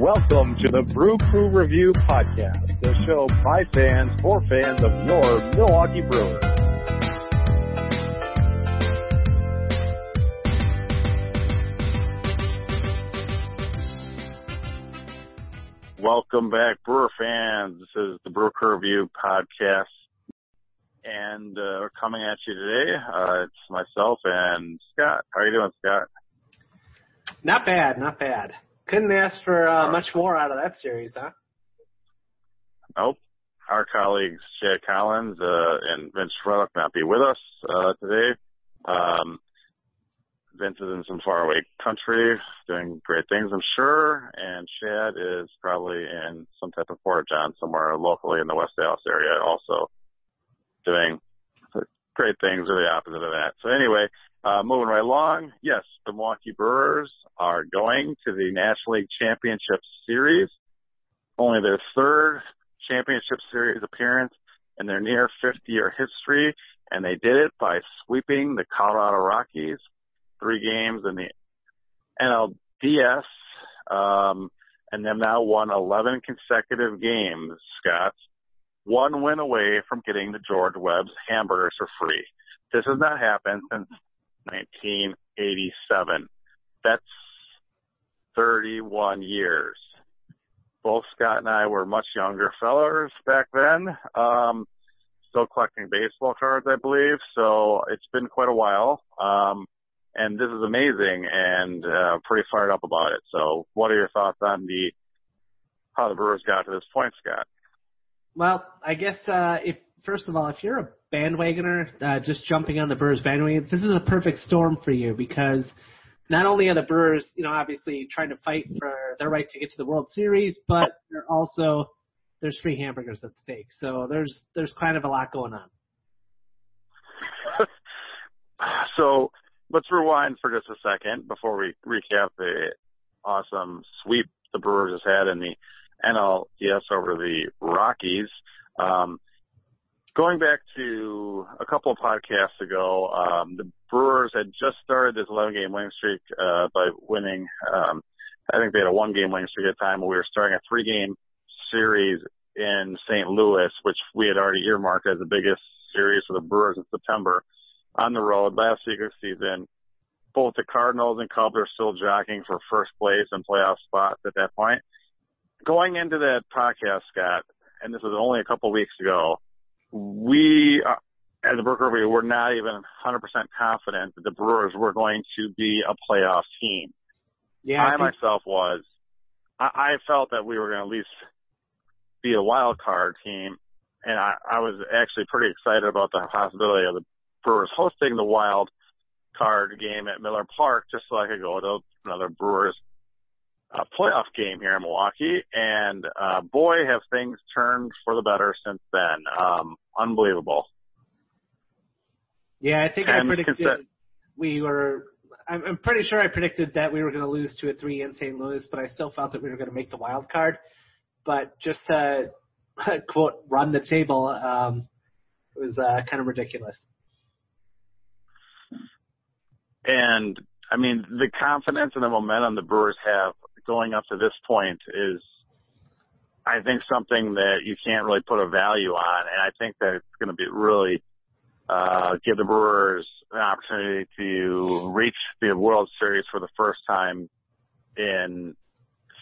Welcome to the Brew Crew Review Podcast, the show by fans for fans of your Milwaukee Brewers. Welcome back, Brewer fans. This is the Brew Crew Review Podcast, and uh, we're coming at you today. Uh, it's myself and Scott. How are you doing, Scott? Not bad, not bad. Couldn't ask for uh, much more out of that series, huh? Nope. Our colleagues Chad Collins uh, and Vince Frelick not be with us uh, today. Um, Vince is in some faraway country doing great things, I'm sure, and Chad is probably in some type of porta john somewhere locally in the West Dallas area, also doing great things or the opposite of that. So anyway, uh, moving right along, yes, the Milwaukee Brewers are going to the National League Championship Series. Only their third championship series appearance in their near 50 year history, and they did it by sweeping the Colorado Rockies three games in the NLDS, um, and they've now won 11 consecutive games, Scott. One win away from getting the George Webb's hamburgers for free. This has not happened since 1987. That's 31 years. Both Scott and I were much younger fellows back then. Um, still collecting baseball cards, I believe. So it's been quite a while. Um, and this is amazing and, uh, pretty fired up about it. So what are your thoughts on the, how the Brewers got to this point, Scott? Well, I guess, uh, if, first of all, if you're a bandwagoner, uh, just jumping on the Brewers bandwagon, this is a perfect storm for you because not only are the Brewers, you know, obviously trying to fight for their right to get to the World Series, but they're also there's free hamburgers at stake. So there's there's kind of a lot going on. so let's rewind for just a second before we recap the awesome sweep the Brewers has had in the NLDS over the Rockies. Um, going back to a couple of podcasts ago, um, the Brewers had just started this 11 game winning streak, uh, by winning, um, I think they had a one game winning streak at the time. But we were starting a three game series in St. Louis, which we had already earmarked as the biggest series for the Brewers in September on the road last week of season. Both the Cardinals and Cubs are still jockeying for first place and playoff spots at that point. Going into that podcast, Scott, and this was only a couple of weeks ago, we, uh, as a broker, we were not even 100% confident that the Brewers were going to be a playoff team. Yeah, I, I think- myself was. I, I felt that we were going to at least be a wild card team, and I, I was actually pretty excited about the possibility of the Brewers hosting the wild card game at Miller Park just so I could go to another Brewers uh, playoff game here in Milwaukee. And uh, boy, have things turned for the better since then. Um, unbelievable. Yeah, I think I predicted conse- we were. I'm, I'm pretty sure I predicted that we were going to lose two or three in St. Louis, but I still felt that we were going to make the wild card. But just to quote run the table, um, it was uh, kind of ridiculous. And I mean, the confidence and the momentum the Brewers have going up to this point is, I think, something that you can't really put a value on. And I think that it's going to be really uh, give the Brewers an opportunity to reach the World Series for the first time in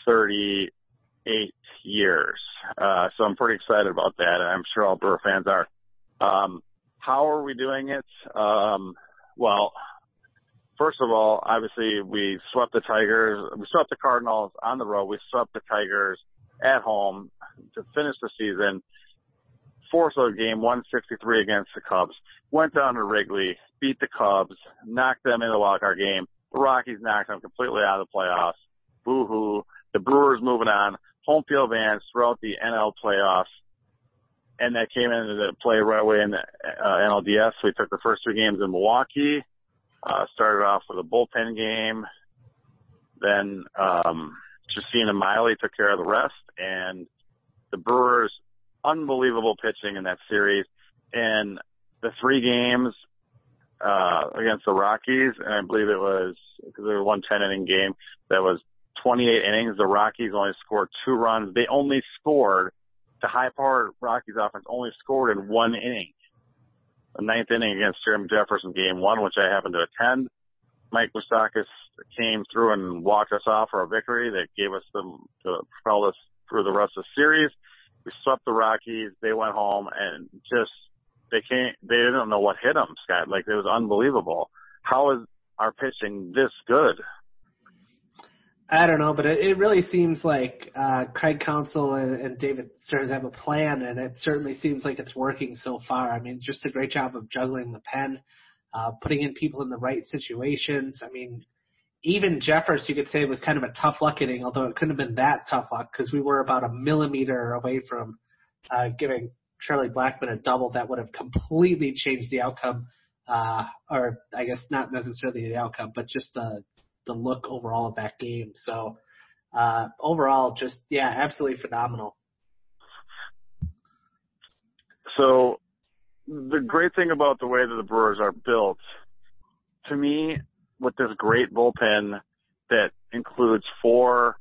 38 years. Uh, so I'm pretty excited about that, and I'm sure all Brewer fans are. Um, how are we doing it? Um, well, first of all, obviously we swept the Tigers, we swept the Cardinals on the road, we swept the Tigers at home to finish the season. Fourth of the game, 163 against the Cubs. Went down to Wrigley, beat the Cubs, knocked them in the wildcard game. The Rockies knocked them completely out of the playoffs. Boo hoo. The Brewers moving on. Home field advantage throughout the NL playoffs. And that came into play right away in the uh, NLDS. We took the first three games in Milwaukee uh, started off with a bullpen game. Then um, Justina Miley took care of the rest, and the Brewers unbelievable pitching in that series. And the three games uh, against the Rockies, and I believe it was because they were one ten inning game that was 28 innings, the Rockies only scored two runs. They only scored, the high-powered Rockies offense only scored in one inning. The ninth inning against Jeremy Jeffress game one, which I happened to attend. Mike Moustakas came through and walked us off for a victory that gave us the, to propel us through the rest of the series. We swept the Rockies. They went home and just, they can't, they didn't know what hit them, Scott. Like it was unbelievable. How is our pitching this good? I don't know, but it, it really seems like uh, Craig Counsell and, and David Stearns have a plan, and it certainly seems like it's working so far. I mean, just a great job of juggling the pen, uh, putting in people in the right situations. I mean, even Jeffress, you could say, was kind of a tough luck inning, although it couldn't have been that tough luck because we were about a millimeter away from uh, giving Charlie Blackmon a double that would have completely changed the outcome, uh, or I guess not necessarily the outcome, but just the the look overall of that game. So uh, overall, just yeah, absolutely phenomenal. So the great thing about the way that the Brewers are built, to me, with this great bullpen that includes four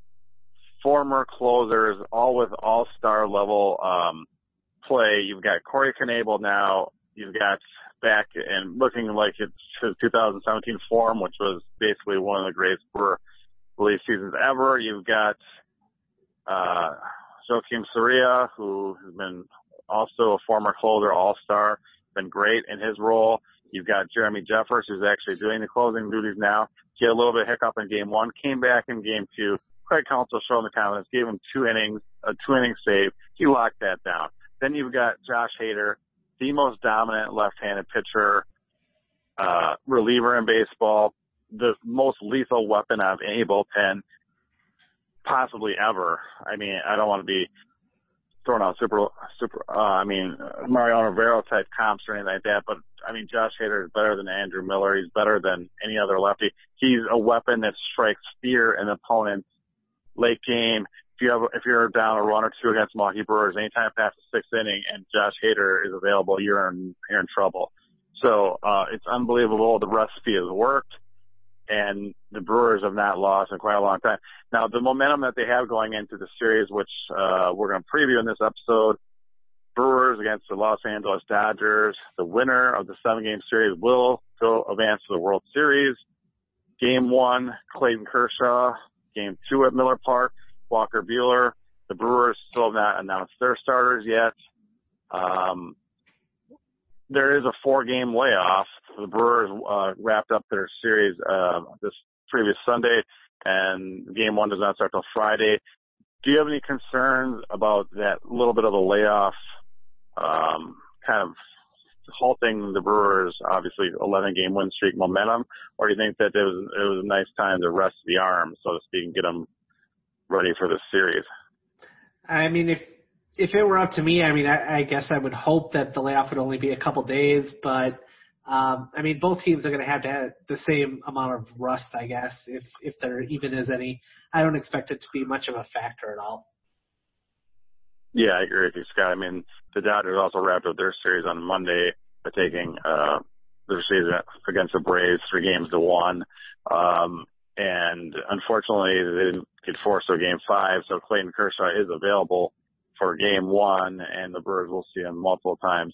former closers, all with all-star level um, play. You've got Corey Knebel now. You've got back and looking like it's his 2017 form, which was basically one of the greatest relief seasons ever. You've got uh, Joakim Soria, who has been also a former closer, all-star, been great in his role. You've got Jeremy Jeffress, who's actually doing the closing duties now. He had a little bit of hiccup in game one, came back in game two. Craig Counsell showed the confidence, gave him two innings, a two inning save. He locked that down. Then you've got Josh Hader, the most dominant left-handed pitcher, uh, reliever in baseball, the most lethal weapon of any bullpen possibly ever. I mean, I don't want to be throwing out super, super, uh, I mean, Mariano Rivera type comps or anything like that, but I mean, Josh Hader is better than Andrew Miller. He's better than any other lefty. He's a weapon that strikes fear in opponents late game. If you have, if you're down a run or two against Milwaukee Brewers, anytime past the sixth inning and Josh Hader is available, you're in, you're in trouble. So, uh, it's unbelievable. The recipe has worked and the Brewers have not lost in quite a long time. Now, the momentum that they have going into the series, which uh, we're going to preview in this episode, Brewers against the Los Angeles Dodgers. The winner of the seven-game series will go advance to the World Series. Game one, Clayton Kershaw. Game two at Miller Park, Walker Buehler. The Brewers still have not announced their starters yet. Um, there is a four-game layoff. The Brewers uh, wrapped up their series uh, this previous Sunday, and Game One does not start till Friday. Do you have any concerns about that little bit of a layoff, um, kind of halting the Brewers' obviously 11 game win streak momentum, or do you think that it was it was a nice time to rest the arm, so to speak, and get them ready for the series? I mean, if if it were up to me, I mean, I, I guess I would hope that the layoff would only be a couple days, but um, I mean, both teams are going to have to have the same amount of rust, I guess, if if there even is any. I don't expect it to be much of a factor at all. Yeah, I agree with you, Scott. I mean, the Dodgers also wrapped up their series on Monday by taking uh, their series against the Braves three games to one. Um, and unfortunately, they didn't get forced to game five, so Clayton Kershaw is available for game one, and the Brewers will see him multiple times,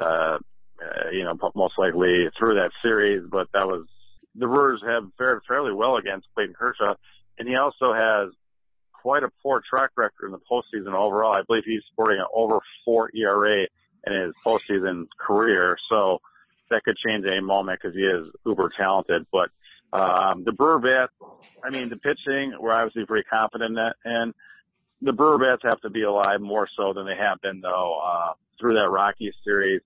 uh, uh, you know, most likely through that series. But that was, the Brewers have fared fairly well against Clayton Kershaw, and he also has quite a poor track record in the postseason overall. I believe he's sporting an over four ERA in his postseason career, so that could change any moment because he is uber talented. But um, the Brewer bat, I mean, the pitching, we're obviously pretty confident in that, and the Brewer bats have to be alive more so than they have been though uh, through that Rockies series.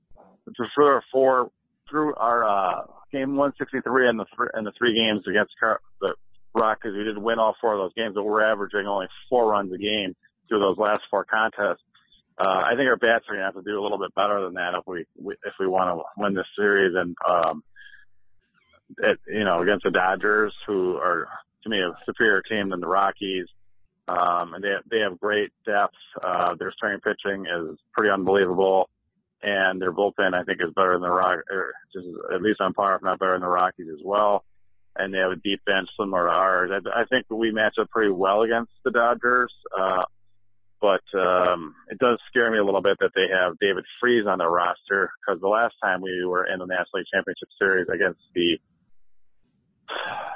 For four through our uh, game 163 and the th- and the three games against Car- the Rockies, we did win all four of those games, but we're averaging only four runs a game through those last four contests. Uh, I think our bats are gonna have to do a little bit better than that if we, we if we want to win this series and um, it, you know against the Dodgers, who are to me a superior team than the Rockies. Um, and they they have great depth. Uh, their starting pitching is pretty unbelievable, and their bullpen I think is better than the Rock, or just at least on par, if not better than the Rockies as well. and they have a deep bench similar to ours. I, I think we match up pretty well against the Dodgers. Uh, but um, it does scare me a little bit that they have David Freese on their roster because the last time we were in the National League Championship Series against the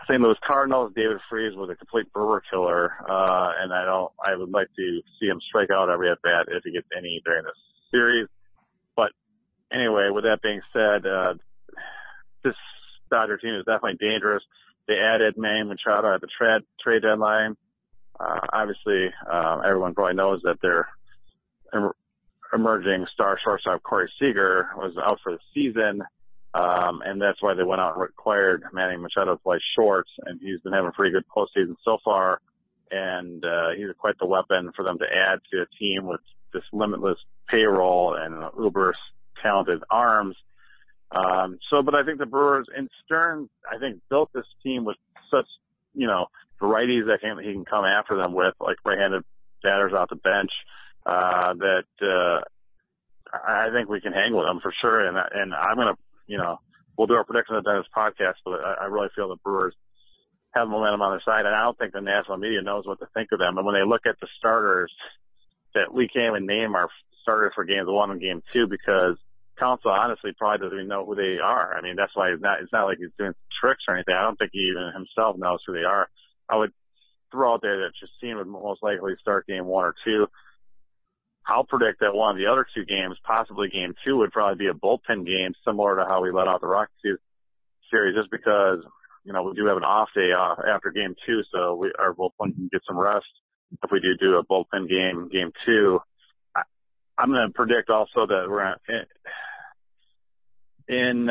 St. Louis Cardinals, David Freese was a complete Brewer killer, uh, and I don't. I would like to see him strike out every at bat if he gets any during this series. But anyway, with that being said, uh, this Dodger team is definitely dangerous. They added Manny Machado at the trade trade deadline. Uh, obviously, uh, everyone probably knows that their em- emerging star shortstop Corey Seager was out for the season. Um, and that's why they went out and required Manny Machado to play short, and he's been having a pretty good postseason so far. And uh, he's quite the weapon for them to add to a team with this limitless payroll and uber talented arms. Um, so, but I think the Brewers and Stearns, I think, built this team with such, you know, varieties that he can come after them with, like right-handed batters off the bench, uh, that, uh, I think we can hang with them for sure. And, and I'm going to, you know, we'll do our predictions at the of this podcast, but I, I really feel the Brewers have momentum on their side. And I don't think the national media knows what to think of them. And when they look at the starters that we can't even name our starters for games one and game two because Counsell honestly probably doesn't even know who they are. I mean, that's why it's not, it's not like he's doing tricks or anything. I don't think he even himself knows who they are. I would throw out there that Chacín would most likely start game one or two. I'll predict that one of the other two games, possibly game two, would probably be a bullpen game, similar to how we let out the Rockies series, just because you know we do have an off day off after game two, so we our bullpen can get some rest if we do do a bullpen game game two. I, I'm going to predict also that we're in, in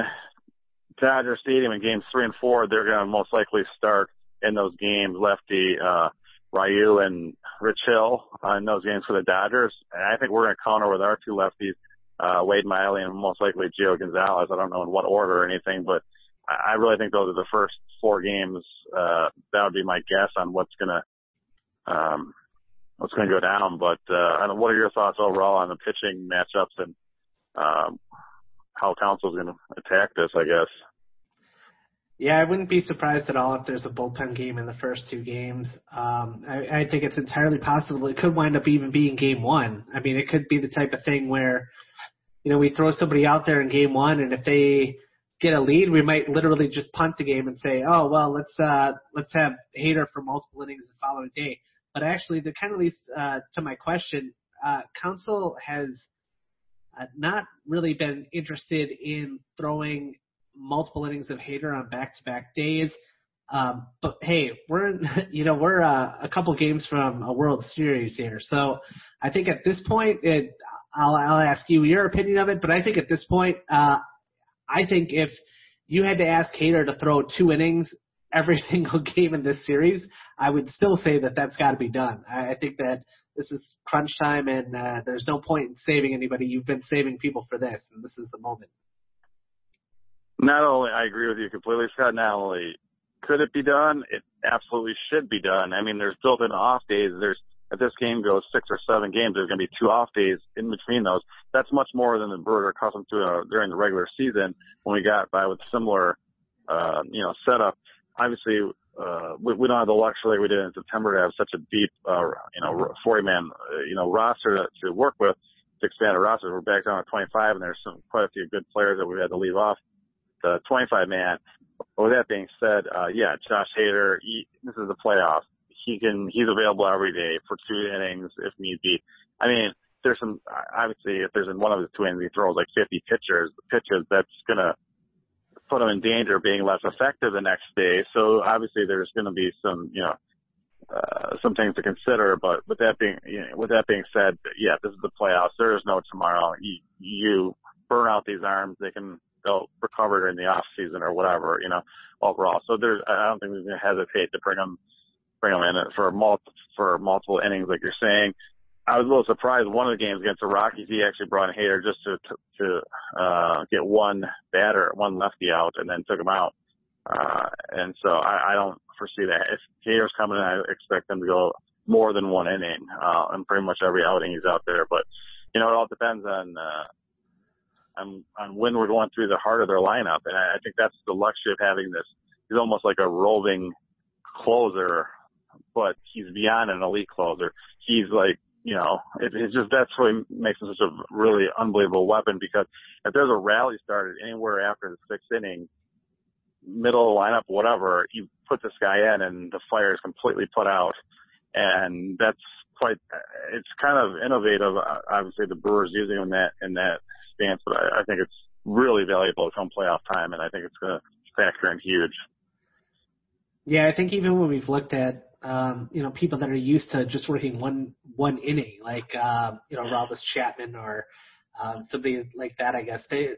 Dodger Stadium in games three and four. They're going to most likely start in those games, lefty uh, Ryu and Rich Hill uh, in those games for the Dodgers. And I think we're going to counter with our two lefties, uh, Wade Miley and most likely Gio Gonzalez. I don't know in what order or anything, but I really think those are the first four games. Uh, that would be my guess on what's going to, um, what's going to go down. But, uh, I don't, what are your thoughts overall on the pitching matchups and, um, how Counsell's going to attack this, I guess? Yeah, I wouldn't be surprised at all if there's a bullpen game in the first two games. Um, I, I think it's entirely possible it could wind up even being game one. I mean, it could be the type of thing where, you know, we throw somebody out there in game one, and if they get a lead, we might literally just punt the game and say, oh well, let's uh, let's have Hader for multiple innings the following day. But actually, that kind of leads uh, to my question. Uh, Counsell has uh, not really been interested in throwing multiple innings of Hader on back-to-back days. Um, but hey, we're you know we're uh, a couple games from a World Series here, so I think at this point, it, I'll I'll ask you your opinion of it. But I think at this point, uh, I think if you had to ask Hader to throw two innings every single game in this series, I would still say that that's got to be done. I, I think that this is crunch time, and uh, there's no point in saving anybody. You've been saving people for this, and this is the moment not only I agree with you completely, Scott. Not only could it be done, it absolutely should be done. I mean, there's built-in off days. There's if this game goes six or seven games, there's going to be two off days in between those. That's much more than the Brewers are accustomed to uh, during the regular season when we got by with similar, uh, you know, setup. Obviously, uh, we, we don't have the luxury we did in September to have such a deep, uh, you know, 40 man, uh, you know, roster to, to work with to expand our roster. We're back down at 25 and there's some, quite a few good players that we had to leave off the 25 man. With that being said, uh, yeah, Josh Hader, he, this is the playoffs. He can, he's available every day for two innings if need be. I mean, there's some, obviously, if there's in one of the two innings he throws like 50 pitchers, pitches, that's gonna put him in danger of being less effective the next day. So obviously there's gonna be some, you know, uh, some things to consider, but with that being, you know, with that being said, yeah, this is the playoffs. There is no tomorrow. You, you burn out these arms. They can, they'll recover during the off season or whatever, you know, overall. So there's, I don't think we're going to hesitate to bring them, bring them in for multiple, for multiple innings, like you're saying. I was a little surprised one of the games against the Rockies, he actually brought in Hader just to, to, uh, get one batter, one lefty out and then took him out. Uh, and so I, I don't foresee that. If Hader's coming in, I expect them to go more than one inning, uh, and pretty much every outing he's out there. But, you know, it all depends on, uh, on, on when we're going through the heart of their lineup. And I, I think that's the luxury of having this, he's almost like a roving closer, but he's beyond an elite closer. He's like, you know, it, it's just that's what makes him such a really unbelievable weapon because if there's a rally started anywhere after the sixth inning, middle lineup, whatever, you put this guy in and the fire is completely put out. And that's quite, it's kind of innovative. Uh, obviously the Brewers using him in that, in that stance, but I, I think it's really valuable come playoff time. And I think it's going to factor in huge. Yeah. I think even when we've looked at, um, you know, people that are used to just working one, one inning, like, uh, you know, Aroldis Chapman or, um, somebody like that, I guess they,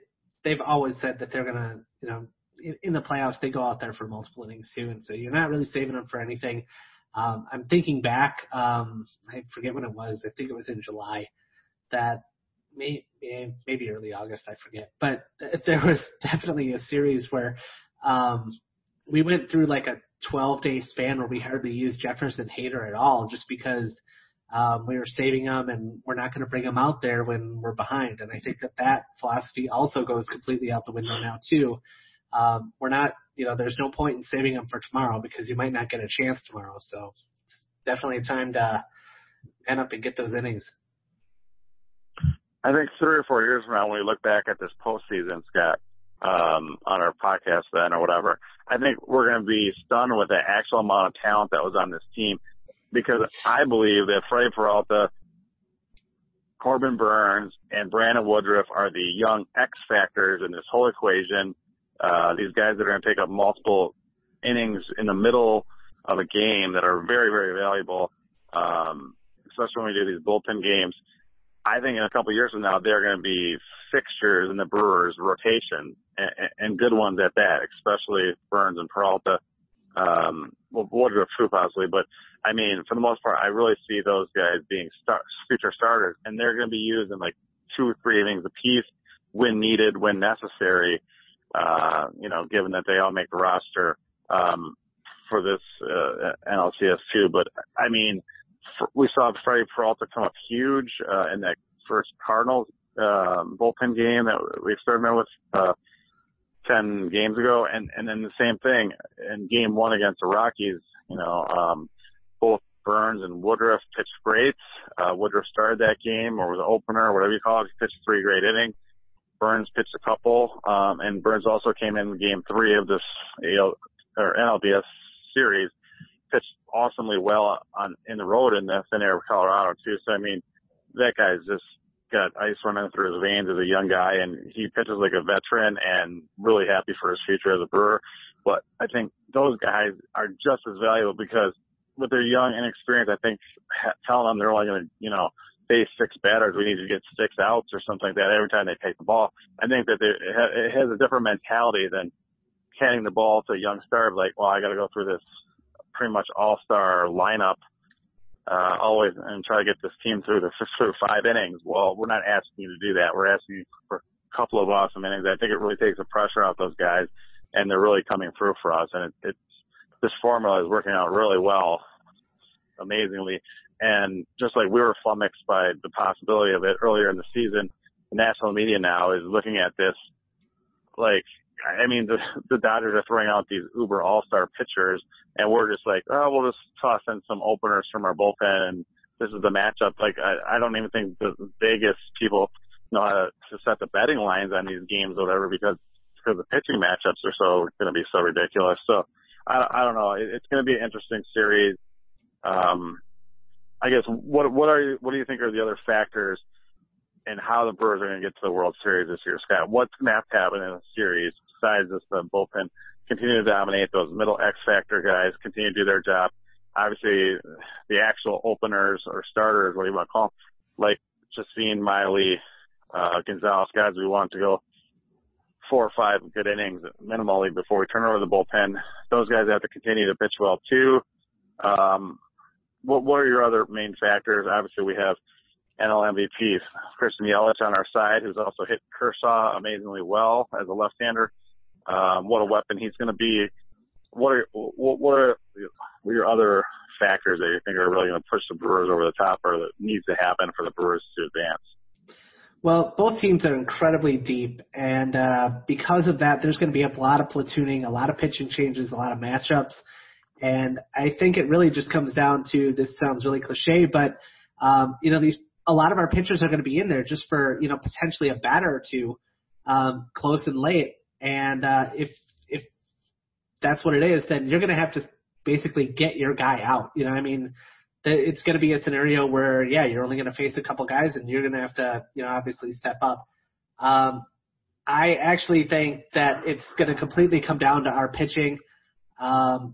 they've always said that they're going to, you know, in, in the playoffs, they go out there for multiple innings too, and so you're not really saving them for anything. Um, I'm thinking back, um, I forget when it was. I think it was in July that may, maybe early August, I forget. But there was definitely a series where um, we went through like a 12 day span where we hardly used Jefferson Hader at all, just because um, we were saving them and we're not going to bring them out there when we're behind. And I think that that philosophy also goes completely out the window now too um, we're not, you know, there's no point in saving them for tomorrow because you might not get a chance tomorrow. So it's definitely time to end up and get those innings. I think three or four years from now, when we look back at this postseason, Scott, um, on our podcast then or whatever, I think we're going to be stunned with the actual amount of talent that was on this team because I believe that Freddie Peralta, Corbin Burnes, and Brandon Woodruff are the young X factors in this whole equation uh, these guys that are going to take up multiple innings in the middle of a game that are very, very valuable, um, especially when we do these bullpen games. I think in a couple of years from now, they're going to be fixtures in the Brewers rotation and, and good ones at that, especially Burnes and Peralta. Um, well, Woodruff too possibly, but I mean, for the most part, I really see those guys being star- future starters and they're going to be used in like two or three innings apiece when needed, when necessary uh, you know, given that they all make the roster um, for this uh, NLCS too. But I mean, we saw Freddie Peralta come up huge uh, in that first Cardinals um, bullpen game that we experimented with uh, ten games ago, and and then the same thing in Game One against the Rockies. You know, um, both Burnes and Woodruff pitched great. Uh, Woodruff started that game or was an opener, whatever you call it. He pitched three great innings. Burnes pitched a couple, um, and Burnes also came in game three of this AL, or NLDS series, pitched awesomely well on in the road in the thin air of Colorado too. So I mean, that guy's just got ice running through his veins as a young guy, and he pitches like a veteran, and really happy for his future as a Brewer. But I think those guys are just as valuable because with their young inexperience, I think telling them they're only going to, you know, face six batters, we need to get six outs or something like that every time they take the ball. I think that it has a different mentality than handing the ball to a young star like, well, I got to go through this pretty much all-star lineup, uh, always and try to get this team through the through five innings. Well, we're not asking you to do that. We're asking you for a couple of awesome innings. I think it really takes the pressure off those guys and they're really coming through for us. And it, it's, this formula is working out really well, amazingly. And just like we were flummoxed by the possibility of it earlier in the season, the national media now is looking at this like, I mean, the, the Dodgers are throwing out these uber all-star pitchers and we're just like, oh, we'll just toss in some openers from our bullpen and this is the matchup. Like, I, I don't even think the Vegas people know how to, set the betting lines on these games or whatever because, because the pitching matchups are so going to be so ridiculous. So I, I don't know. It, it's going to be an interesting series. Um, I guess what what are you, what do you think are the other factors and how the Brewers are going to get to the World Series this year, Scott? What's going to have to happen in a series besides the bullpen continue to dominate those middle X factor guys, continue to do their job. Obviously, the actual openers or starters, what do you want to call them, like Chacín Miley, uh, Gonzalez, guys we want to go four or five good innings minimally before we turn over the bullpen. Those guys have to continue to pitch well too. Um, what, what are your other main factors? Obviously, we have NL MVP Christian Yelich on our side, who's also hit Kershaw amazingly well as a left-hander. Um, what a weapon he's going to be. What are what, what are your other factors that you think are really going to push the Brewers over the top, or that needs to happen for the Brewers to advance? Well, both teams are incredibly deep, and uh, because of that, there's going to be a lot of platooning, a lot of pitching changes, a lot of matchups, and I think it really just comes down to this sounds really cliche, but um, you know these a lot of our pitchers are going to be in there just for you know potentially a batter or two, um, close and late, and uh, if if that's what it is, then you're going to have to basically get your guy out. You know, I mean, it's going to be a scenario where, yeah, you're only going to face a couple guys and you're going to have to, you know, obviously step up. Um, I actually think that it's going to completely come down to our pitching. Um,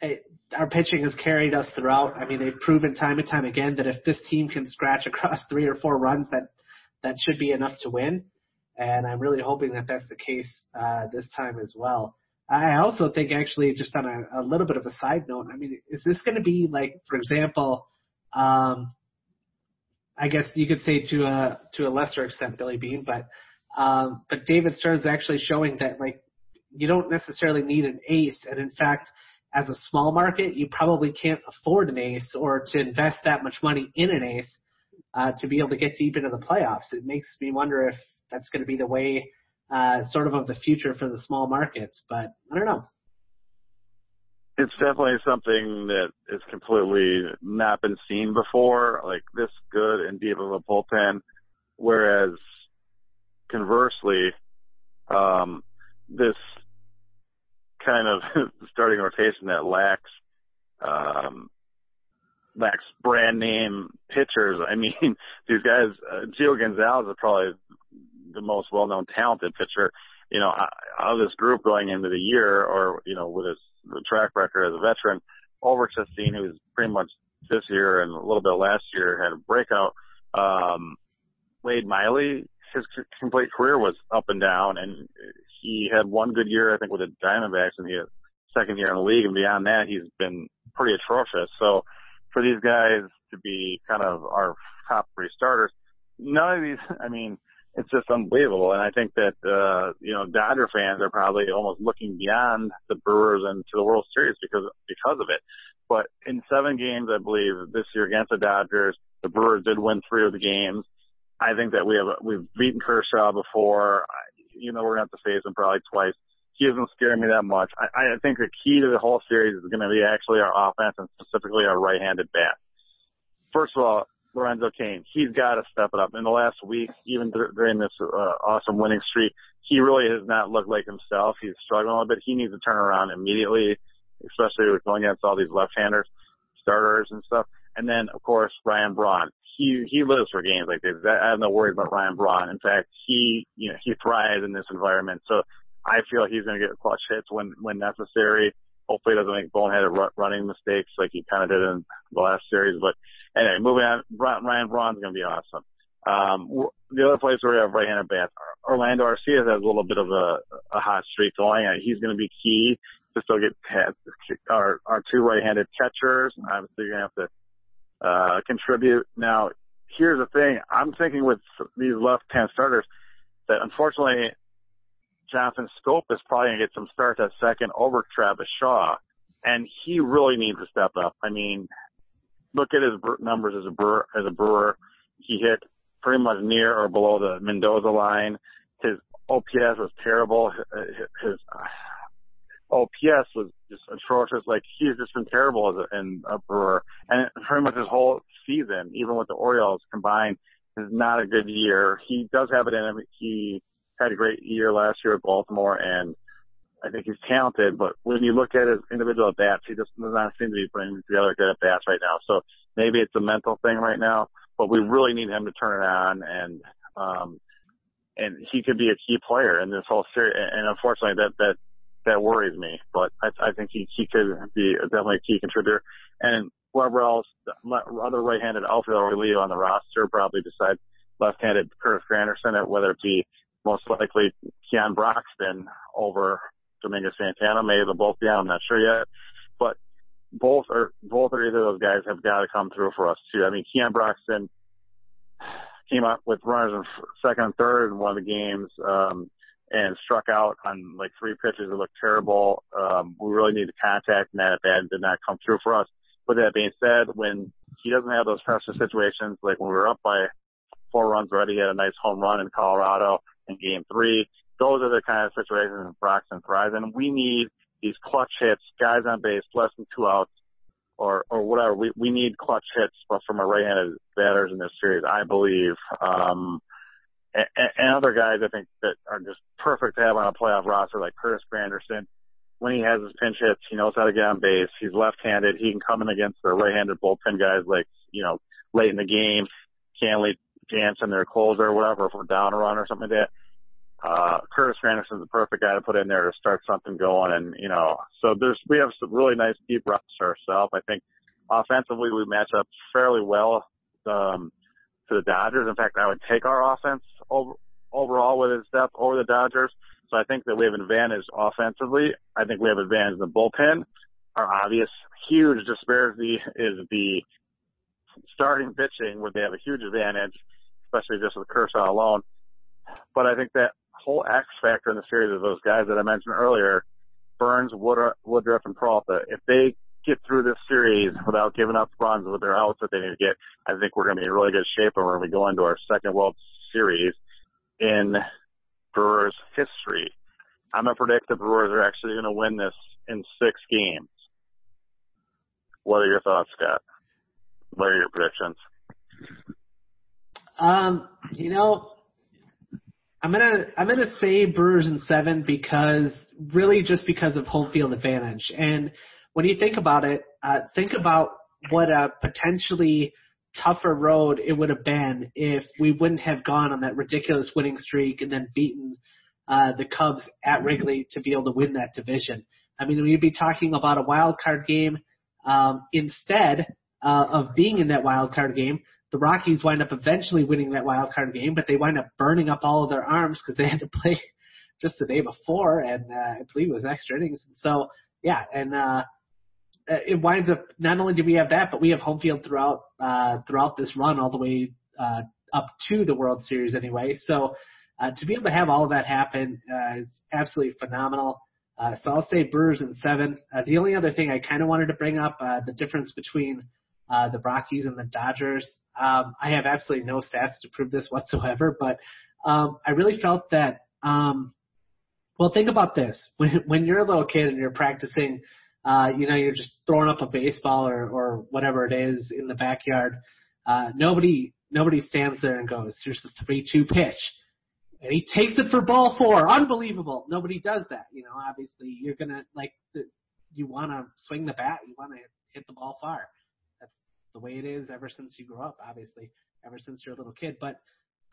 it, our pitching has carried us throughout. I mean, they've proven time and time again that if this team can scratch across three or four runs, that that should be enough to win. And I'm really hoping that that's the case uh, this time as well. I also think actually just on a, a little bit of a side note, I mean, is this going to be like, for example, um, I guess you could say to a to a lesser extent Billy Beane, but um, but David Stearns is actually showing that like you don't necessarily need an ace, and in fact, as a small market, you probably can't afford an ace or to invest that much money in an ace uh, to be able to get deep into the playoffs. It makes me wonder if that's going to be the way uh, sort of of the future for the small markets. But I don't know. It's definitely something that is completely not been seen before, like this good and deep of a bullpen. Whereas conversely, um, this kind of starting rotation that lacks um, lacks brand name pitchers. I mean, these guys, uh, Gio Gonzalez is probably the most well-known talented pitcher, you know, out of this group going into the year or, you know, with his track record as a veteran, over Chacín, who's pretty much this year and a little bit last year had a breakout. Um, Wade Miley, his complete career was up and down and he had one good year, I think, with the Diamondbacks and he had second year in the league and beyond that he's been pretty atrocious. So for these guys to be kind of our top three starters, none of these, I mean, it's just unbelievable. And I think that, uh, you know, Dodger fans are probably almost looking beyond the Brewers and to the World Series because, because of it. But in seven games, I believe this year against the Dodgers, the Brewers did win three of the games. I think that we have, we've beaten Kershaw before. You know, we're going to have to face him probably twice. He doesn't scare me that much. I, I think the key to the whole series is going to be actually our offense and specifically our right-handed bat. First of all, Lorenzo Cain. He's got to step it up. In the last week, even during this uh, awesome winning streak, he really has not looked like himself. He's struggling a little bit. He needs to turn around immediately, especially with going against all these left-handers, starters and stuff. And then, of course, Ryan Braun. He he lives for games like this. I have no worries about Ryan Braun. In fact, he you know he thrives in this environment. So I feel he's going to get clutch hits when when necessary. Hopefully, he doesn't make boneheaded running mistakes like he kind of did in the last series. But anyway, moving on. Ryan Braun's going to be awesome. Um, the other place where we have right-handed bats, Orlando Arcia has a little bit of a, a hot streak going. He's going to be key to still get our our two right-handed catchers. Obviously, you're going to have to uh, contribute. Now, here's the thing. I'm thinking with these left-hand starters that unfortunately Jonathan Schoop is probably going to get some starts at second over Travis Shaw, and he really needs to step up. I mean, look at his numbers as a brewer. As a brewer, he hit pretty much near or below the Mendoza line. His OPS was terrible. His uh, OPS was just atrocious. Like he's just been terrible as a, in a brewer, and pretty much his whole season, even with the Orioles combined, is not a good year. He does have it in him. He had a great year last year at Baltimore, and I think he's talented. But when you look at his individual at bats, he just does not seem to be putting together good at bats right now. So maybe it's a mental thing right now, but we really need him to turn it on, and um, and he could be a key player in this whole series. And unfortunately, that that that worries me. But I, I think he he could be definitely a key contributor. And whoever else, other right-handed outfielder we leave on the roster, probably decide left-handed Curtis Granderson, whether it be most likely Keon Broxton over Domingo Santana. Maybe they'll both be on. I'm not sure yet, but both or both or either of those guys have got to come through for us too. I mean, Keon Broxton came up with runners in second and third in one of the games, um, and struck out on like three pitches that looked terrible. Um, we really need to contact and that bad did not come through for us. With that being said, when he doesn't have those pressure situations, like when we were up by four runs already. He had a nice home run in Colorado in game three. Those are the kind of situations Broxton thrives in. We need these clutch hits, guys on base, less than two outs, or or whatever. We we need clutch hits from our right-handed batters in this series. I believe. Um, and, and other guys I think that are just perfect to have on a playoff roster, like Curtis Granderson. When he has his pinch hits, he knows how to get on base. He's left-handed. He can come in against the right-handed bullpen guys, like you know, late in the game, Kenley, Jansen, their closer, or whatever, if we're down a run or something like that uh, Curtis Granderson's the perfect guy to put in there to start something going. And, you know, so there's, we have some really nice deep roster ourselves. I think offensively we match up fairly well, um, to the Dodgers. In fact, I would take our offense over, overall with his depth over the Dodgers. So I think that we have an advantage offensively. I think we have advantage in the bullpen. Our obvious huge disparity is the starting pitching where they have a huge advantage, especially just with Kershaw alone. But I think that whole X factor in the series of those guys that I mentioned earlier, Burnes, Woodruff, and Peralta. If they get through this series without giving up runs with their outs that they need to get, I think we're going to be in really good shape and we're going to be going to our second World Series in Brewers history. I'm going to predict the Brewers are actually going to win this in six games. What are your thoughts, Scott? What are your predictions? Um, you know, I'm gonna I'm gonna say Brewers in seven because really just because of home field advantage. And when you think about it, uh, think about what a potentially tougher road it would have been if we wouldn't have gone on that ridiculous winning streak and then beaten uh, the Cubs at Wrigley to be able to win that division. I mean, we'd be talking about a wild card game um, instead uh, of being in that wild card game the Rockies wind up eventually winning that wild card game, but they wind up burning up all of their arms because they had to play just the day before, and uh, I believe it was extra innings. And so, yeah, and uh, it winds up not only do we have that, but we have home field throughout uh, throughout this run all the way uh, up to the World Series anyway. So uh, to be able to have all of that happen uh, is absolutely phenomenal. Uh, so I'll say Brewers in seven. Uh, the only other thing I kind of wanted to bring up uh, the difference between uh, the Rockies and the Dodgers. Um, I have absolutely no stats to prove this whatsoever, but um, I really felt that. Um, well, think about this: when when you're a little kid and you're practicing, uh, you know, you're just throwing up a baseball or or whatever it is in the backyard. Uh, nobody nobody stands there and goes, "Here's the three-two pitch." and he takes it for ball four. Unbelievable. Nobody does that. You know, obviously you're gonna like the, you want to swing the bat. You want to hit the ball far the way it is ever since you grew up, obviously, ever since you're a little kid. But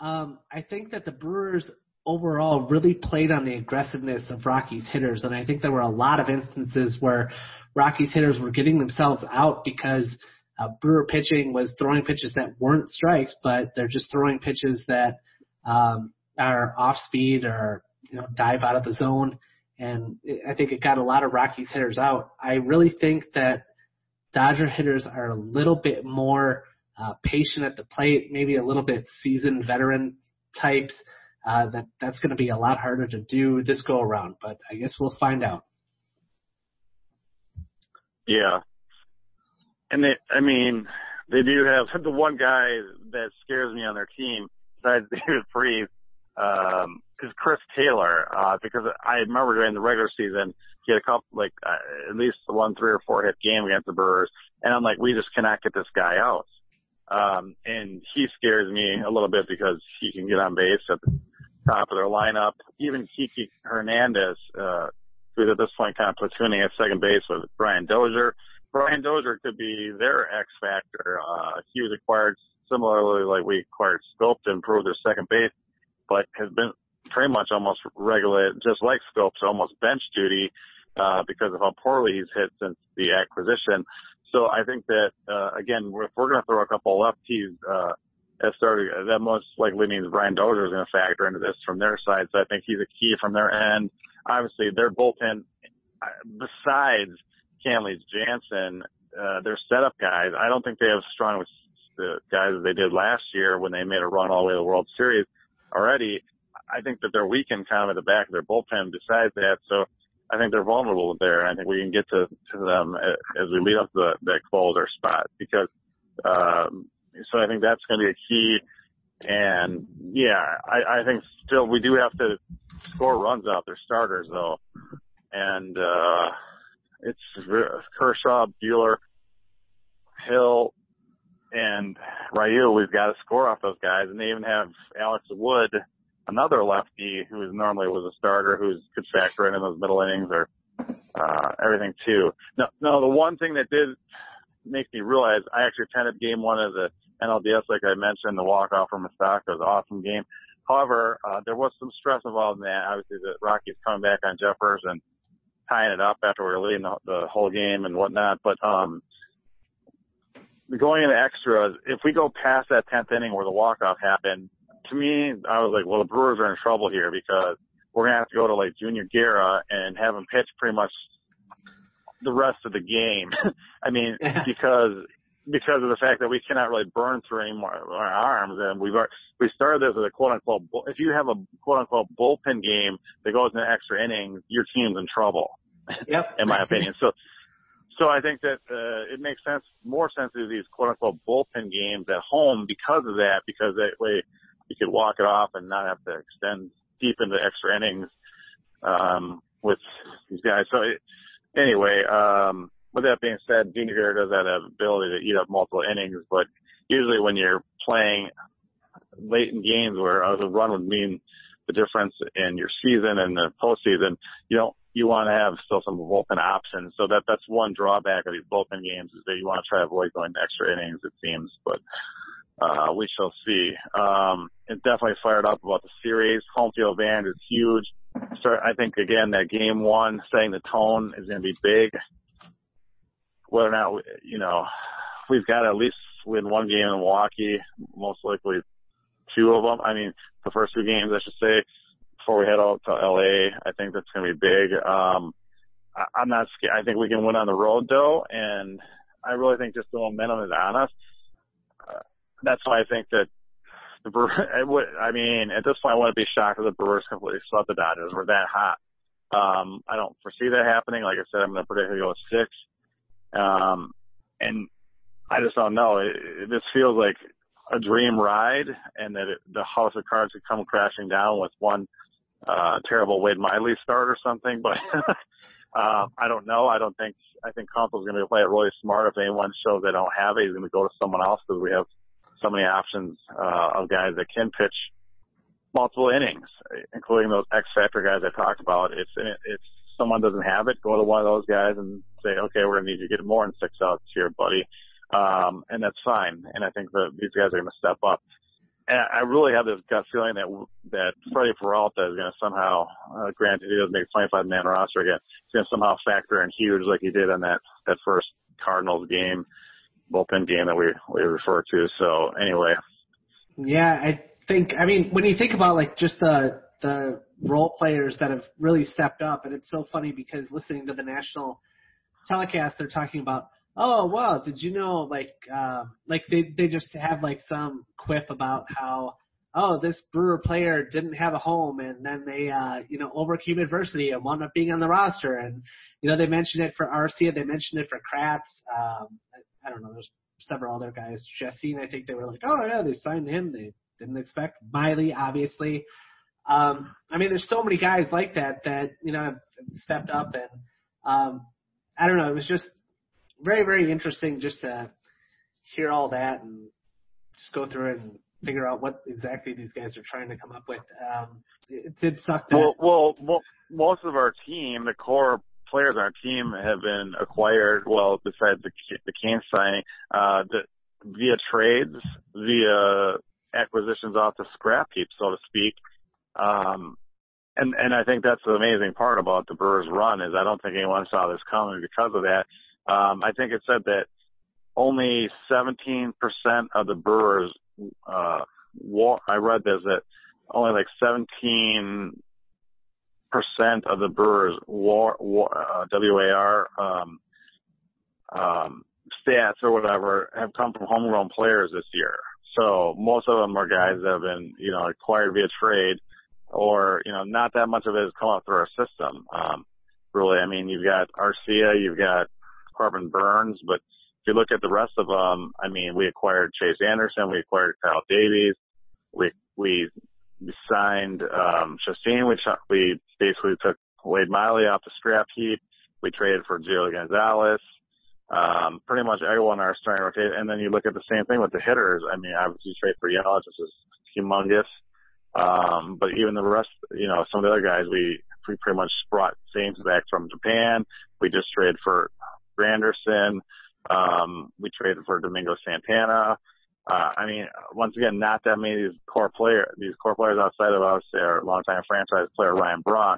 um, I think that the Brewers overall really played on the aggressiveness of Rockies hitters, and I think there were a lot of instances where Rockies hitters were getting themselves out because uh, Brewer pitching was throwing pitches that weren't strikes, but they're just throwing pitches that um, are off speed or you know dive out of the zone. And I think it got a lot of Rockies hitters out. I really think that Dodger hitters are a little bit more uh, patient at the plate, maybe a little bit seasoned veteran types. Uh, that that's going to be a lot harder to do this go around, but I guess we'll find out. Yeah, and they, I mean, they do have the one guy that scares me on their team besides David Freese, um, is Chris Taylor, uh, because I remember during the regular season he had a couple, like uh, at least one three or four hit game against the Brewers, and I'm like, we just cannot get this guy out. Um, and he scares me a little bit because he can get on base at the top of their lineup. Even Kiki Hernandez, uh, who's at this point kind of platooning at second base with Brian Dozier. Brian Dozier could be their X factor. Uh, he was acquired similarly like we acquired Schoop to improve their second base, but has been pretty much almost regulated, just like Schoop's almost bench duty uh, because of how poorly he's hit since the acquisition. So I think that, uh, again, if we're going to throw a couple lefties, uh, as started, that most likely means Brian Dozier is going to factor into this from their side. So I think he's a key from their end. Obviously, their bullpen, uh, besides Kenley Jansen, uh, their setup guys, I don't think they have as strong the guys that they did last year when they made a run all the way to the World Series already. I think that they're weakened kind of at the back of their bullpen besides that. So I think they're vulnerable there. I think we can get to, to them as we lead up to the, that closer spot because, um, so I think that's going to be a key And yeah, I, I think still we do have to score runs out their starters though. And, uh, it's Kershaw, Buehler, Hill, and Ryu. We've got to score off those guys. And they even have Alex Wood, another lefty who is normally was a starter who's could factor in in those middle innings or, uh, everything too. No, no, the one thing that did make me realize I actually attended game one of the NLDS, like I mentioned, the walk off from Moustakas was an awesome game. However, uh, there was some stress involved in that. Obviously, the Rockies coming back on Jeffress and tying it up after we were leading the, the whole game and whatnot. But um, going into extras, if we go past that tenth inning where the walk off happened, to me, I was like, well, the Brewers are in trouble here because we're gonna have to go to like Junior Guerra and have him pitch pretty much the rest of the game. I mean, because because of the fact that we cannot really burn through any more our arms, and we've we started this as a quote unquote. If you have a quote unquote bullpen game that goes into extra innings, your team's in trouble. Yep. in my opinion. So, so I think that uh, it makes sense, more sense to do these quote unquote bullpen games at home because of that, because that way you could walk it off and not have to extend deep into extra innings um, with these guys. So. It, anyway, um, with that being said, Junior Guerra does have the ability to eat up multiple innings, but usually when you're playing late in games where a run would mean the difference in your season and the postseason, you don't you want to have still some bullpen options. So that that's one drawback of these bullpen games is that you want to try to avoid going to extra innings. It seems, but uh, we shall see. Um, it definitely fired up about the series. Home field advantage is huge. So I think again that game one setting the tone is going to be big. Whether or not you know we've got to at least win one game in Milwaukee, most likely two of them. I mean the first two games I should say before we head out to LA. I think that's going to be big. Um, I, I'm not scared. I think we can win on the road though, and I really think just the momentum is on us. Uh, that's why I think that the Brewers, I mean, at this point, I wouldn't be shocked if the Brewers completely swept the Dodgers. We're that hot. Um, I don't foresee that happening. Like I said, I'm going to predict it go six. Um, and I just don't know. It, it, this feels like a dream ride, and that it, the house of cards could come crashing down with one uh, terrible Wade Miley start or something. But uh, I don't know. I don't think. I think Counsell's going to play it really smart. If anyone shows they don't have it, he's going to go to someone else because we have so many options uh, of guys that can pitch multiple innings, including those X factor guys I talked about. If if someone doesn't have it, go to one of those guys and say, okay, we're gonna need you to get more than six outs here, buddy, um, and that's fine. And I think that these guys are gonna step up. And I really have this gut feeling that that Freddie Peralta is going to somehow, uh, granted he doesn't make 25 man roster again, he's going to somehow factor in huge like he did in that that first Cardinals game bullpen game that we we refer to. So anyway. Yeah, I think. I mean, when you think about like just the the role players that have really stepped up, and it's so funny because listening to the national telecast, they're talking about. Oh wow! Did you know like uh, like they they just have like some quip about how oh, this Brewer player didn't have a home and then they, uh, you know, overcame adversity and wound up being on the roster. And, you know, they mentioned it for Arcia, they mentioned it for Kratz. Um, I don't know, there's several other guys. Chacín, I think they were like, oh yeah, they signed him. They didn't expect Miley, obviously. Um, I mean, there's so many guys like that that you know have stepped up, and um, I don't know. It was just very, very interesting just to hear all that and just go through it and figure out what exactly these guys are trying to come up with. Um, it did suck. That, well, well, well, most of our team, the core players on our team have been acquired. Well, besides the the Cain signing, uh, the, via trades, via acquisitions off the scrap heap, so to speak. Um, and and I think that's the amazing part about the Brewers' run is I don't think anyone saw this coming because of that. Um, I think it said that only 17% of the Brewers, uh, I read this that only like 17 percent of the Brewers war, war uh, WAR um, um, stats or whatever have come from homegrown players this year. So most of them are guys that have been you know acquired via trade, or you know not that much of it has come out through our system. Um, really, I mean you've got Arcia, you've got Corbin Burnes, but if you look at the rest of them, I mean we acquired Chase Anderson, we acquired Kyle Davies. We we signed um Chacín. We we basically took Wade Miley off the scrap heap. We traded for Gio Gonzalez. Um, pretty much everyone in our starting rotation. And then you look at the same thing with the hitters. I mean, obviously trade for Yelich, is humongous. Um, but even the rest, you know, some of the other guys, we, we pretty much brought Thames back from Japan. We just traded for Granderson. Um, we traded for Domingo Santana. Uh, I mean, once again, not that many of these core player, these core players outside of obviously our longtime franchise player Ryan Braun.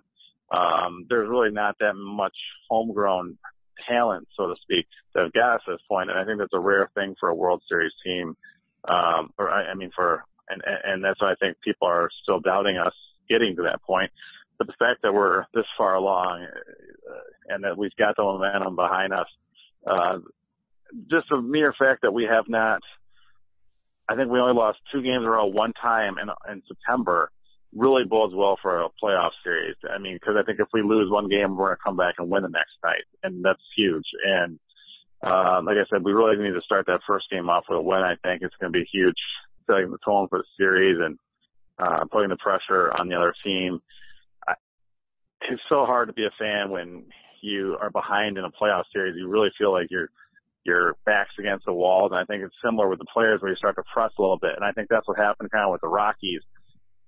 Um, there's really not that much homegrown talent, so to speak, that have got us to this point. And I think that's a rare thing for a World Series team. Um, or I, I mean, for and and that's why I think people are still doubting us getting to that point. But the fact that we're this far along uh, and that we've got the momentum behind us, uh, just a mere fact that we have not. I think we only lost two games in a row one time in in September really bodes well for a playoff series. I mean, because I think if we lose one game, we're going to come back and win the next night, and that's huge. And uh, like I said, we really need to start that first game off with a win. I think it's going to be huge, setting the tone for the series and uh, putting the pressure on the other team. It's so hard to be a fan when you are behind in a playoff series. You really feel like you're your back's against the wall. And I think it's similar with the players where you start to press a little bit. And I think that's what happened kind of with the Rockies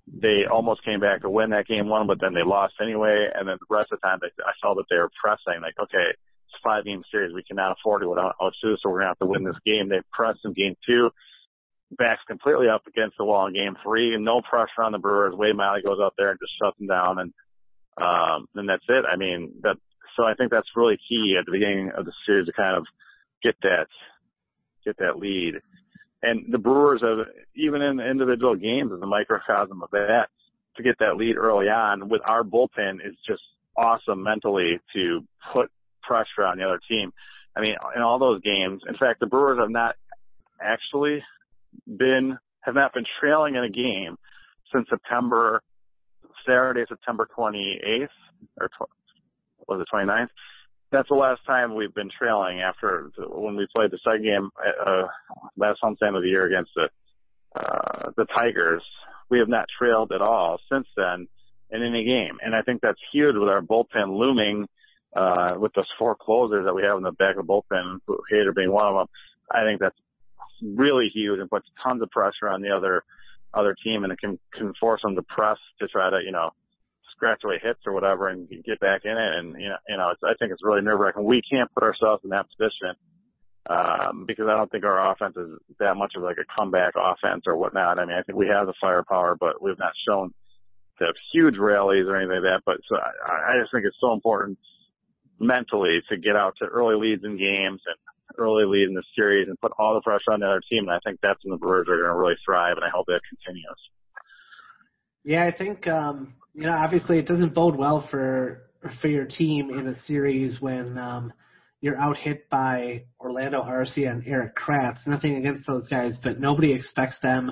they almost came back to win that game one, but then they lost anyway. And then the rest of the time, they, I saw that they were pressing, like, okay, it's a five game series. We cannot afford it without Otsu, so we're going to have to win this game. They pressed in game two. Backs completely up against the wall in game three, and no pressure on the Brewers. Wade Miley goes out there and just shuts them down, and um, and that's it. I mean, that. So I think that's really key at the beginning of the series to kind of get that get that lead and the Brewers have even in individual games as a microcosm of that to get that lead early on with our bullpen is just awesome mentally to put pressure on the other team. I mean, in all those games, in fact, the Brewers have not actually been have not been trailing in a game since September Saturday, September 28th or tw- was it 29th? that's the last time we've been trailing after when we played the second game uh, last homestand of the year against the uh, the Tigers. We have not trailed at all since then in any game, and I think that's huge with our bullpen looming uh, with those four closers that we have in the back of the bullpen. Hader being one of them. I think that's really huge and puts tons of pressure on the other other team, and it can can force them to press to try to you know scratch away hits or whatever and get back in it. And you know, you know, it's, I think it's really nerve wracking. We can't put ourselves in that position um, because I don't think our offense is that much of like a comeback offense or whatnot. I mean, I think we have the firepower, but we've not shown to have huge rallies or anything like that. But so I, I just think it's so important mentally to get out to early leads in games and early lead in the series and put all the pressure on the other team. And I think that's when the Brewers are going to really thrive, and I hope that continues. Yeah, I think um, you know obviously it doesn't bode well for for your team in a series when um, you're out hit by Orlando Arcia and Erik Kratz. Nothing against those guys, but nobody expects them,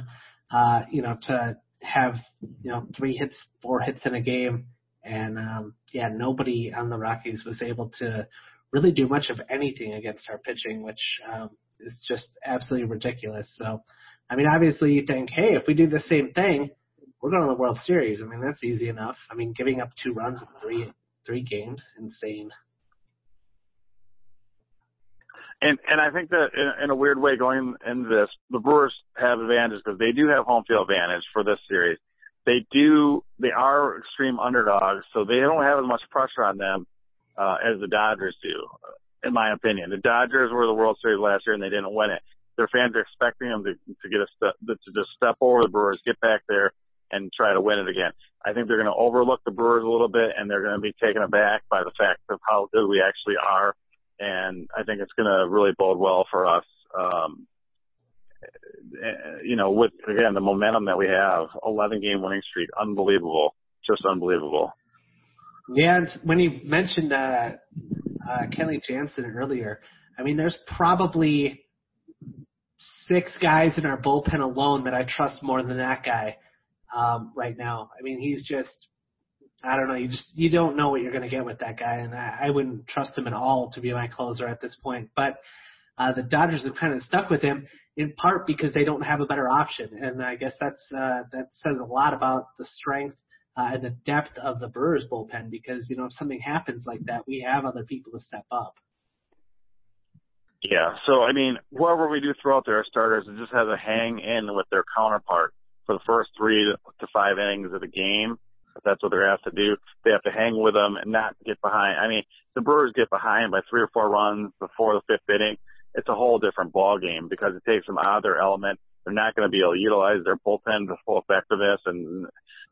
uh, you know, to have you know three hits, four hits in a game, and um, yeah, nobody on the Rockies was able to really do much of anything against our pitching, which um, is just absolutely ridiculous. So, I mean, obviously you think, hey, if we do the same thing we're going to the World Series. I mean, that's easy enough. I mean, giving up two runs in three three games, insane. And and I think that in, in a weird way, going into this, the Brewers have advantages because they do have home field advantage for this series. They do. They are extreme underdogs, so they don't have as much pressure on them uh, as the Dodgers do, in my opinion. The Dodgers were the World Series last year and they didn't win it. Their fans are expecting them to to get a step to just step over the Brewers, get back there, and try to win it again. I think they're going to overlook the Brewers a little bit, and they're going to be taken aback by the fact of how good we actually are. And I think it's going to really bode well for us. Um, you know, with again the momentum that we have, 11 game winning streak, unbelievable, just unbelievable. Yeah, when you mentioned uh, uh, Kenley Jansen earlier, I mean, there's probably six guys in our bullpen alone that I trust more than that guy um, right now. I mean, he's just I don't know. You just you don't know what you're going to get with that guy, and I, I wouldn't trust him at all to be my closer at this point. But Uh, the Dodgers have kind of stuck with him in part because they don't have a better option, and I guess that's uh, that says a lot about the strength uh, and the depth of the Brewers bullpen because you know if something happens like that, we have other people to step up. Yeah, so I mean, whoever we do throw out there as starters, it just has to hang in with their counterpart for the first three to five innings of the game. If that's what they're asked to do, they have to hang with them and not get behind. I mean, the Brewers get behind by three or four runs before the fifth inning. It's a whole different ball game because it takes them out of their element. They're not going to be able to utilize their bullpen to full effectiveness, and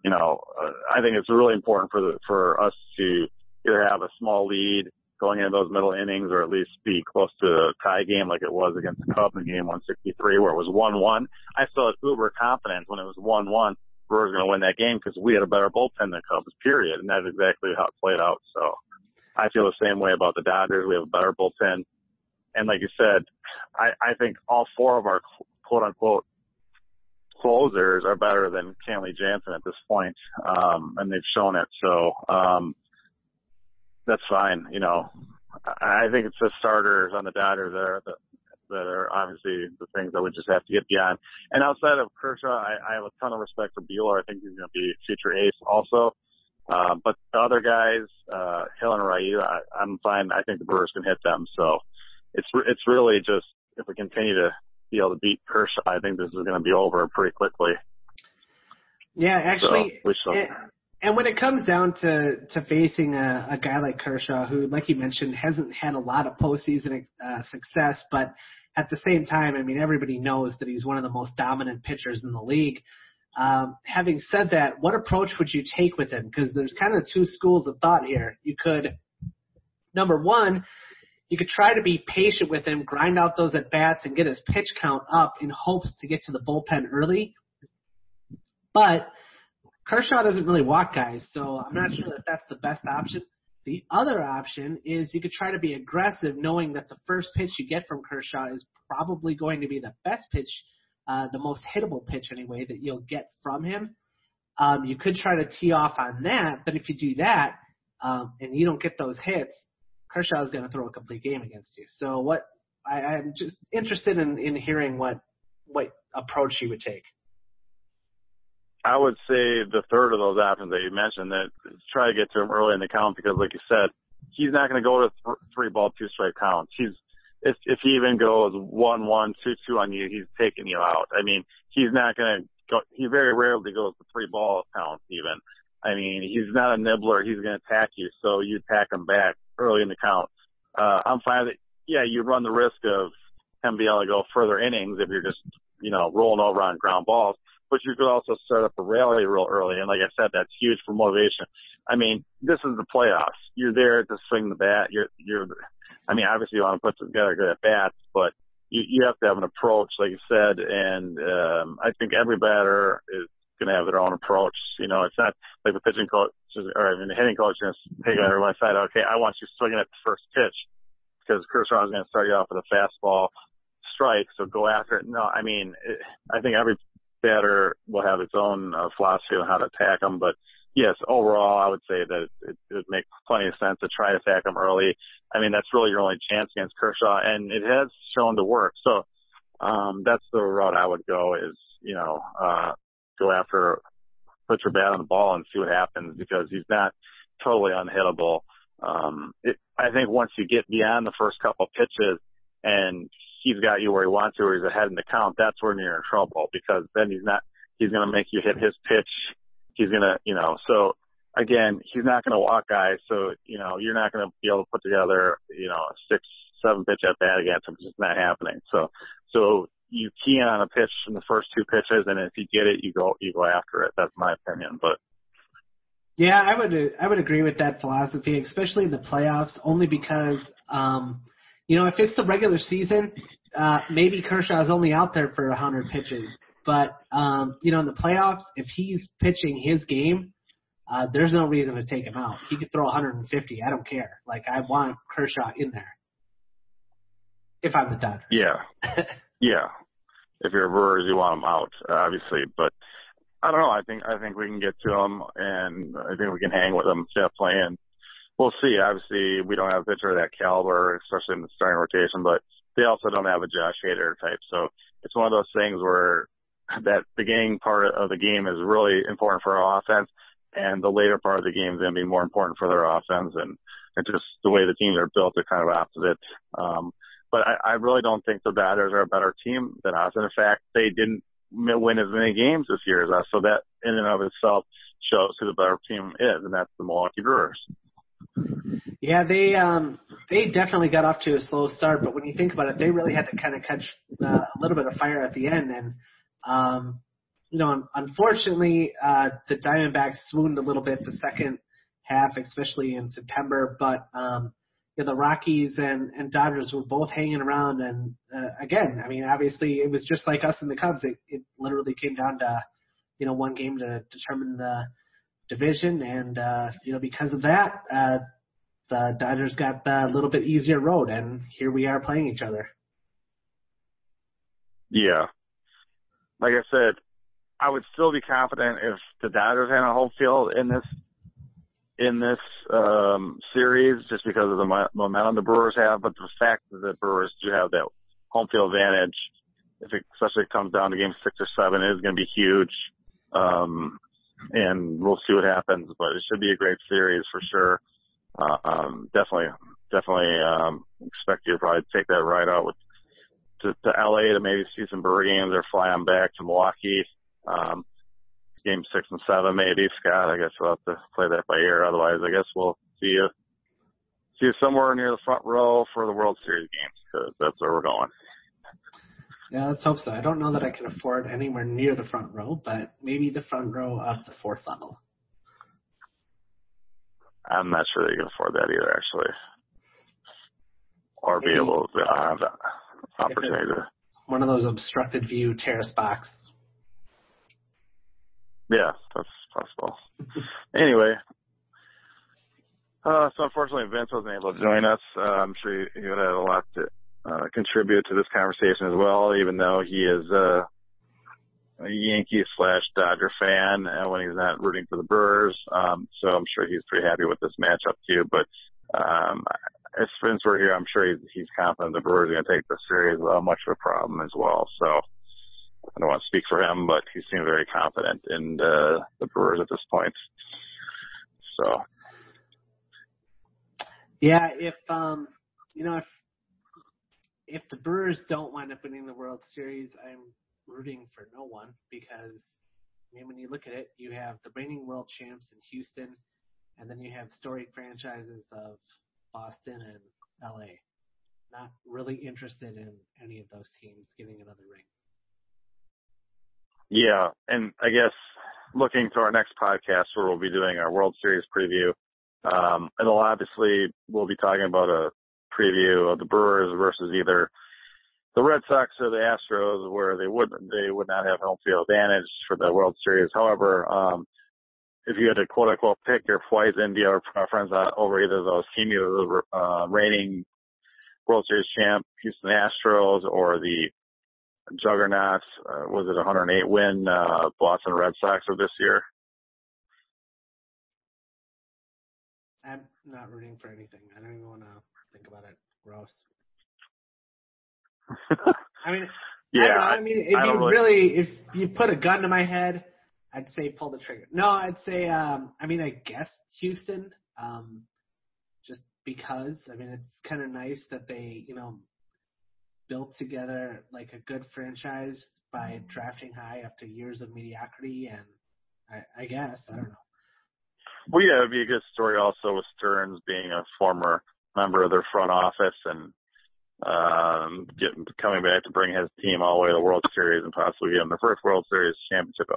you know, uh, I think it's really important for the for us to either have a small lead going into those middle innings or at least be close to a tie game like it was against the Cubs in game 163 where it was 1-1. I still had uber confidence when it was 1-1. Brewers going to win that game because we had a better bullpen than Cubs, period. And that's exactly how it played out. So I feel the same way about the Dodgers. We have a better bullpen. And like you said, I, I think all four of our quote unquote closers are better than Kenley Jansen at this point. Um, and they've shown it. So, um, that's fine. You know, I think it's the starters on the Dodgers that that are obviously the things that we just have to get beyond. And outside of Kershaw, I, I have a ton of respect for Buehler. I think he's going to be a future ace also. Uh, but the other guys, uh, Hill and Ryu, I, I'm fine. I think the Brewers can hit them. So it's it's really just if we continue to be able to beat Kershaw, I think this is going to be over pretty quickly. Yeah, actually, so. It, and when it comes down to to facing a, a guy like Kershaw, who, like you mentioned, hasn't had a lot of postseason uh, success, but at the same time, I mean, everybody knows that he's one of the most dominant pitchers in the league. Um, having said that, what approach would you take with him? Because there's kind of two schools of thought here. You could, number one, you could try to be patient with him, grind out those at bats, and get his pitch count up in hopes to get to the bullpen early. But Kershaw doesn't really walk guys, so I'm not sure that that's the best option. The other option is you could try to be aggressive, knowing that the first pitch you get from Kershaw is probably going to be the best pitch, uh, the most hittable pitch anyway that you'll get from him. Um, you could try to tee off on that, but if you do that um, and you don't get those hits, Kershaw is going to throw a complete game against you. So what I, I'm just interested in, in hearing what what approach you would take. I would say the third of those options that you mentioned that try to get to him early in the count because, like you said, he's not going to go to th- three ball, two strike counts. He's if if he even goes one one two two on you, he's taking you out. I mean, he's not going to go. He very rarely goes to three ball counts even. I mean, he's not a nibbler. He's going to attack you, so you attack him back early in the count. Uh, I'm fine that yeah, you run the risk of him being able to go further innings if you're just you know rolling over on ground balls but you could also start up a rally real early. And like I said, that's huge for motivation. I mean, this is the playoffs. You're there to swing the bat. You're, you're, I mean, obviously you want to put together good at bats, but you, you have to have an approach, like you said. And, um, I think every batter is going to have their own approach. You know, it's not like the pitching coach or mean, the hitting coach is going to take on side. Okay, I want you swinging at the first pitch because Kershaw is going to start you off with a fastball strike, so go after it. No, I mean, it, I think every batter will have its own uh, philosophy on how to attack them. But yes, overall, I would say that it, it would make plenty of sense to try to attack them early. I mean, that's really your only chance against Kershaw, and it has shown to work. So um, that's the route I would go is, you know, uh, go after, put your bat on the ball and see what happens because he's not totally unhittable. Um, it, I think once you get beyond the first couple of pitches and he's got you where he wants you or he's ahead in the count, that's when you're in trouble because then he's not, he's going to make you hit his pitch. He's going to, you know, so again, he's not going to walk guys. So, you know, you're not going to be able to put together, you know, a six, seven pitch at bat against him. It's just not happening. So, so you key in on a pitch in the first two pitches and if you get it, you go, you go after it. That's my opinion, but. Yeah, I would I would agree with that philosophy, especially in the playoffs, only because um, you know, if it's the regular season, uh, maybe Kershaw is only out there for 100 pitches. But, um, you know, in the playoffs, if he's pitching his game, uh, there's no reason to take him out. He could throw 150. I don't care. Like, I want Kershaw in there. If I'm the Dodgers. Yeah. yeah. If you're a Brewers, you want him out, obviously. But I don't know. I think, I think we can get to him and I think we can hang with him definitely. And we'll see. Obviously, we don't have a pitcher of that caliber, especially in the starting rotation, but they also don't have a Josh Hader type. So it's one of those things where that beginning part of the game is really important for our offense, and the later part of the game is going to be more important for their offense. And it's just the way the teams are built are kind of opposite. Um, but I, I really don't think the Dodgers are a better team than us. And in fact, they didn't win as many games this year as us. So that in and of itself shows who the better team is, and that's the Milwaukee Brewers. Yeah, they um they definitely got off to a slow start, but when you think about it, they really had to kind of catch uh, a little bit of fire at the end, and um you know, unfortunately, uh the Diamondbacks swooned a little bit the second half, especially in September, but um you know, the Rockies and and Dodgers were both hanging around, and uh, again, I mean, obviously, it was just like us and the Cubs. It, it literally came down to you know one game to determine the division, and uh, you know because of that, uh, the Dodgers got a little bit easier road, and here we are playing each other. Yeah, like I said, I would still be confident if the Dodgers had a home field in this in this um, series, just because of the momentum the Brewers have. But the fact that the Brewers do have that home field advantage, if it, especially if it comes down to game six or seven, is going to be huge. Um, and we'll see what happens, but it should be a great series for sure. Uh, um, definitely, definitely, um, expect you to probably take that ride out with, to, to LA to maybe see some Brewer games or fly on back to Milwaukee. Um, game six and seven maybe. Scott, I guess we'll have to play that by ear. Otherwise, I guess we'll see you, see you somewhere near the front row for the World Series games because that's where we're going. Yeah, let's hope so. I don't know that I can afford anywhere near the front row, but maybe the front row of the fourth level. I'm not sure that you can afford that either, actually, or maybe be able to have uh, the opportunity to. One of those obstructed view terrace box. Yeah, that's possible. anyway, uh, so unfortunately Vince wasn't able to join us. Uh, I'm sure he, he would have a lot to uh, contribute to this conversation as well, even though he is uh, a Yankee slash Dodger fan uh, when he's not rooting for the Brewers. Um, so I'm sure he's pretty happy with this matchup too. But um, as Vince we're here, I'm sure he's, he's confident the Brewers are going to take the series without much of a problem as well. So I don't want to speak for him, but he seemed very confident in uh, the Brewers at this point. So. Yeah, if um, you know, if if the Brewers don't wind up winning the World Series, I'm rooting for no one because I mean when you look at it, you have the reigning world champs in Houston, and then you have storied franchises of Boston and LA. Not really interested in any of those teams getting another ring. Yeah, and I guess looking to our next podcast where we'll be doing our World Series preview, um, it'll obviously we'll be talking about a preview of the Brewers versus either the Red Sox or the Astros, where they would they would not have home field advantage for the World Series. However, um, if you had to quote unquote pick your poison, do you have a preference over either of those teams, either the uh, reigning World Series champ Houston Astros or the juggernauts? Uh, was it 108 win uh, Boston Red Sox of this year? I'm not rooting for anything. I don't even want to think about it. Gross. I mean, yeah. I, I mean, if you really, really, if you put a gun to my head, I'd say pull the trigger. No, I'd say, um, I mean, I guess Houston, um, just because. I mean, it's kind of nice that they, you know, built together like a good franchise by drafting high after years of mediocrity, and I, I guess I don't know. Well, yeah, it'd be a good story also with Stearns being a former member of their front office and um, getting coming back to bring his team all the way to the World Series and possibly get them their first World Series championship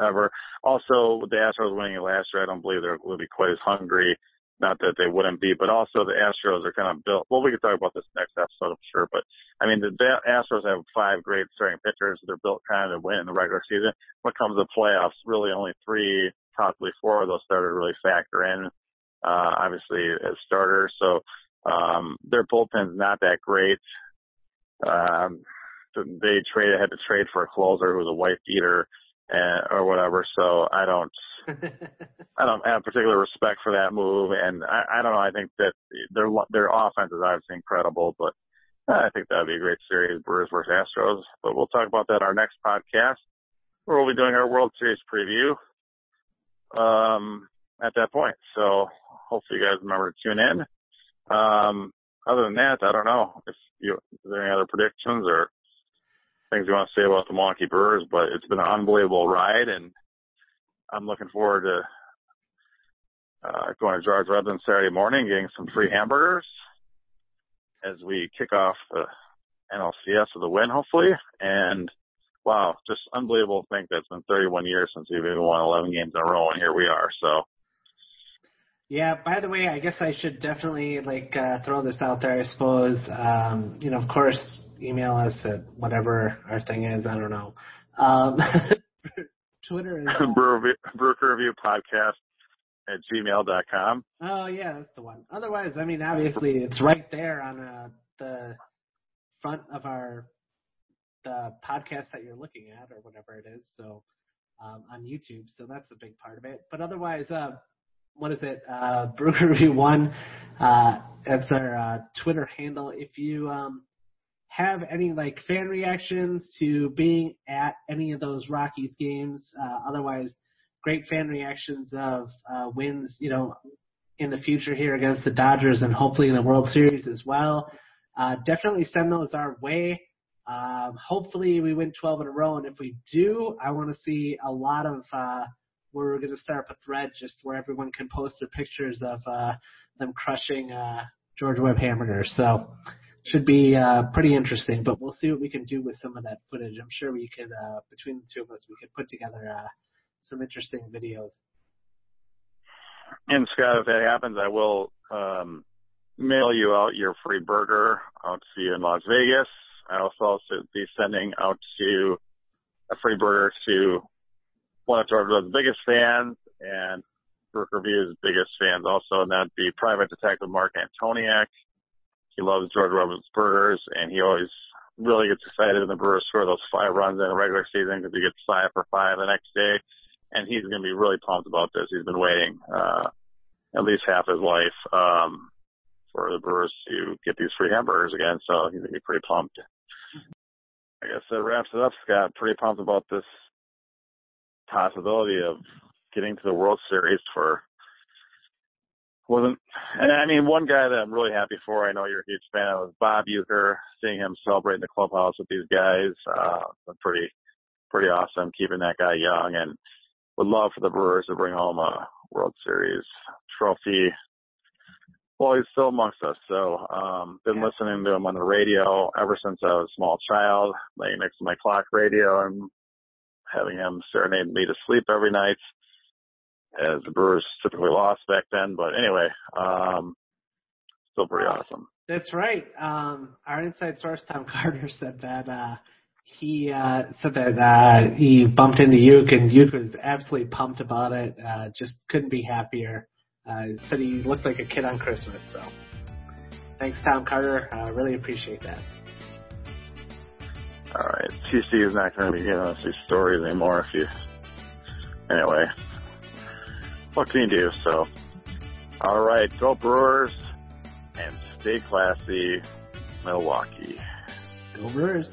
ever. Also, with the Astros winning it last year, I don't believe they're going to be quite as hungry. Not that they wouldn't be, but also the Astros are kind of built. Well, we can talk about this next episode, I'm sure. But I mean, the Astros have five great starting pitchers. They're built kind of to win in the regular season. When it comes to playoffs, really only three, possibly four of those starters really factor in uh, obviously as starters. So um, their bullpen's not that great. Um, they trade had to trade for a closer who was a white beater and, or whatever. So I don't, I don't have particular respect for that move. And I, I don't know. I think that their their offense is obviously incredible, but I think that would be a great series, Brewers versus Astros. But we'll talk about that our next podcast, where we'll be doing our World Series preview um, at that point. So hopefully you guys remember to tune in. Um, other than that, I don't know if you, is there any other predictions or things you want to say about the Milwaukee Brewers, but it's been an unbelievable ride and I'm looking forward to uh, going to George Redland Saturday morning, getting some free hamburgers as we kick off the NLCS with a win, hopefully. And wow, just unbelievable to think that it's been 31 years since we've even won 11 games in a row, and here we are. So. Yeah. By the way, I guess I should definitely like uh, throw this out there. I suppose. Um, you know, of course, email us at whatever our thing is. I don't know. Um, Twitter is uh, Brew, Review Podcast at gmail.com. Oh yeah, that's the one. Otherwise, I mean, obviously, it's right there on uh, the front of our the podcast that you're looking at or whatever it is. So um, on YouTube, so that's a big part of it. But otherwise, uh, what is it? Uh, Brew Review One. Uh, that's our uh, Twitter handle. If you um, have any like fan reactions to being at any of those Rockies games, uh, otherwise great fan reactions of uh, wins, you know, in the future here against the Dodgers and hopefully in the World Series as well. Uh, definitely send those our way. Um, hopefully we win 12 in a row, and if we do, I want to see a lot of. Uh, we're going to start up a thread just where everyone can post their pictures of uh, them crushing uh, George Webb hamburgers. So should be uh, pretty interesting. But we'll see what we can do with some of that footage. I'm sure we could, uh, between the two of us, we could put together uh, some interesting videos. And Scott, if that happens, I will um, mail you out your free burger to see you in Las Vegas. I'll also be sending out to a free burger to one of George's biggest fans and Burger Review's biggest fans also, and that'd be Private Detective Mark Antoniak. He loves George Roberts burgers, and he always really gets excited when the Brewers score those five runs in a regular season because he gets five for five the next day and he's going to be really pumped about this. He's been waiting uh, at least half his life um, for the Brewers to get these free hamburgers again, so he's going to be pretty pumped. I guess that wraps it up, Scott. Pretty pumped about this possibility of getting to the World Series for wasn't and I mean one guy that I'm really happy for, I know you're a huge fan of Bob Uecker, seeing him celebrate in the clubhouse with these guys, uh pretty pretty awesome keeping that guy young and would love for the Brewers to bring home a World Series trophy. Well, he's still amongst us, so um, been yeah. listening to him on the radio ever since I was a small child, laying next to my clock radio and having him serenade me to sleep every night. As the Brewers typically lost back then, but anyway, um, still pretty awesome. That's right. Um, our inside source Tom Carter said that uh, he uh, said that uh, he bumped into Uke, and Uke was absolutely pumped about it. Uh, just couldn't be happier. Uh, said he looked like a kid on Christmas. So, thanks, Tom Carter. Uh, really appreciate that. All right, TC is not going to be giving us these stories anymore. If you, anyway, what can you do? So, all right, go Brewers and stay classy, Milwaukee. Go Brewers.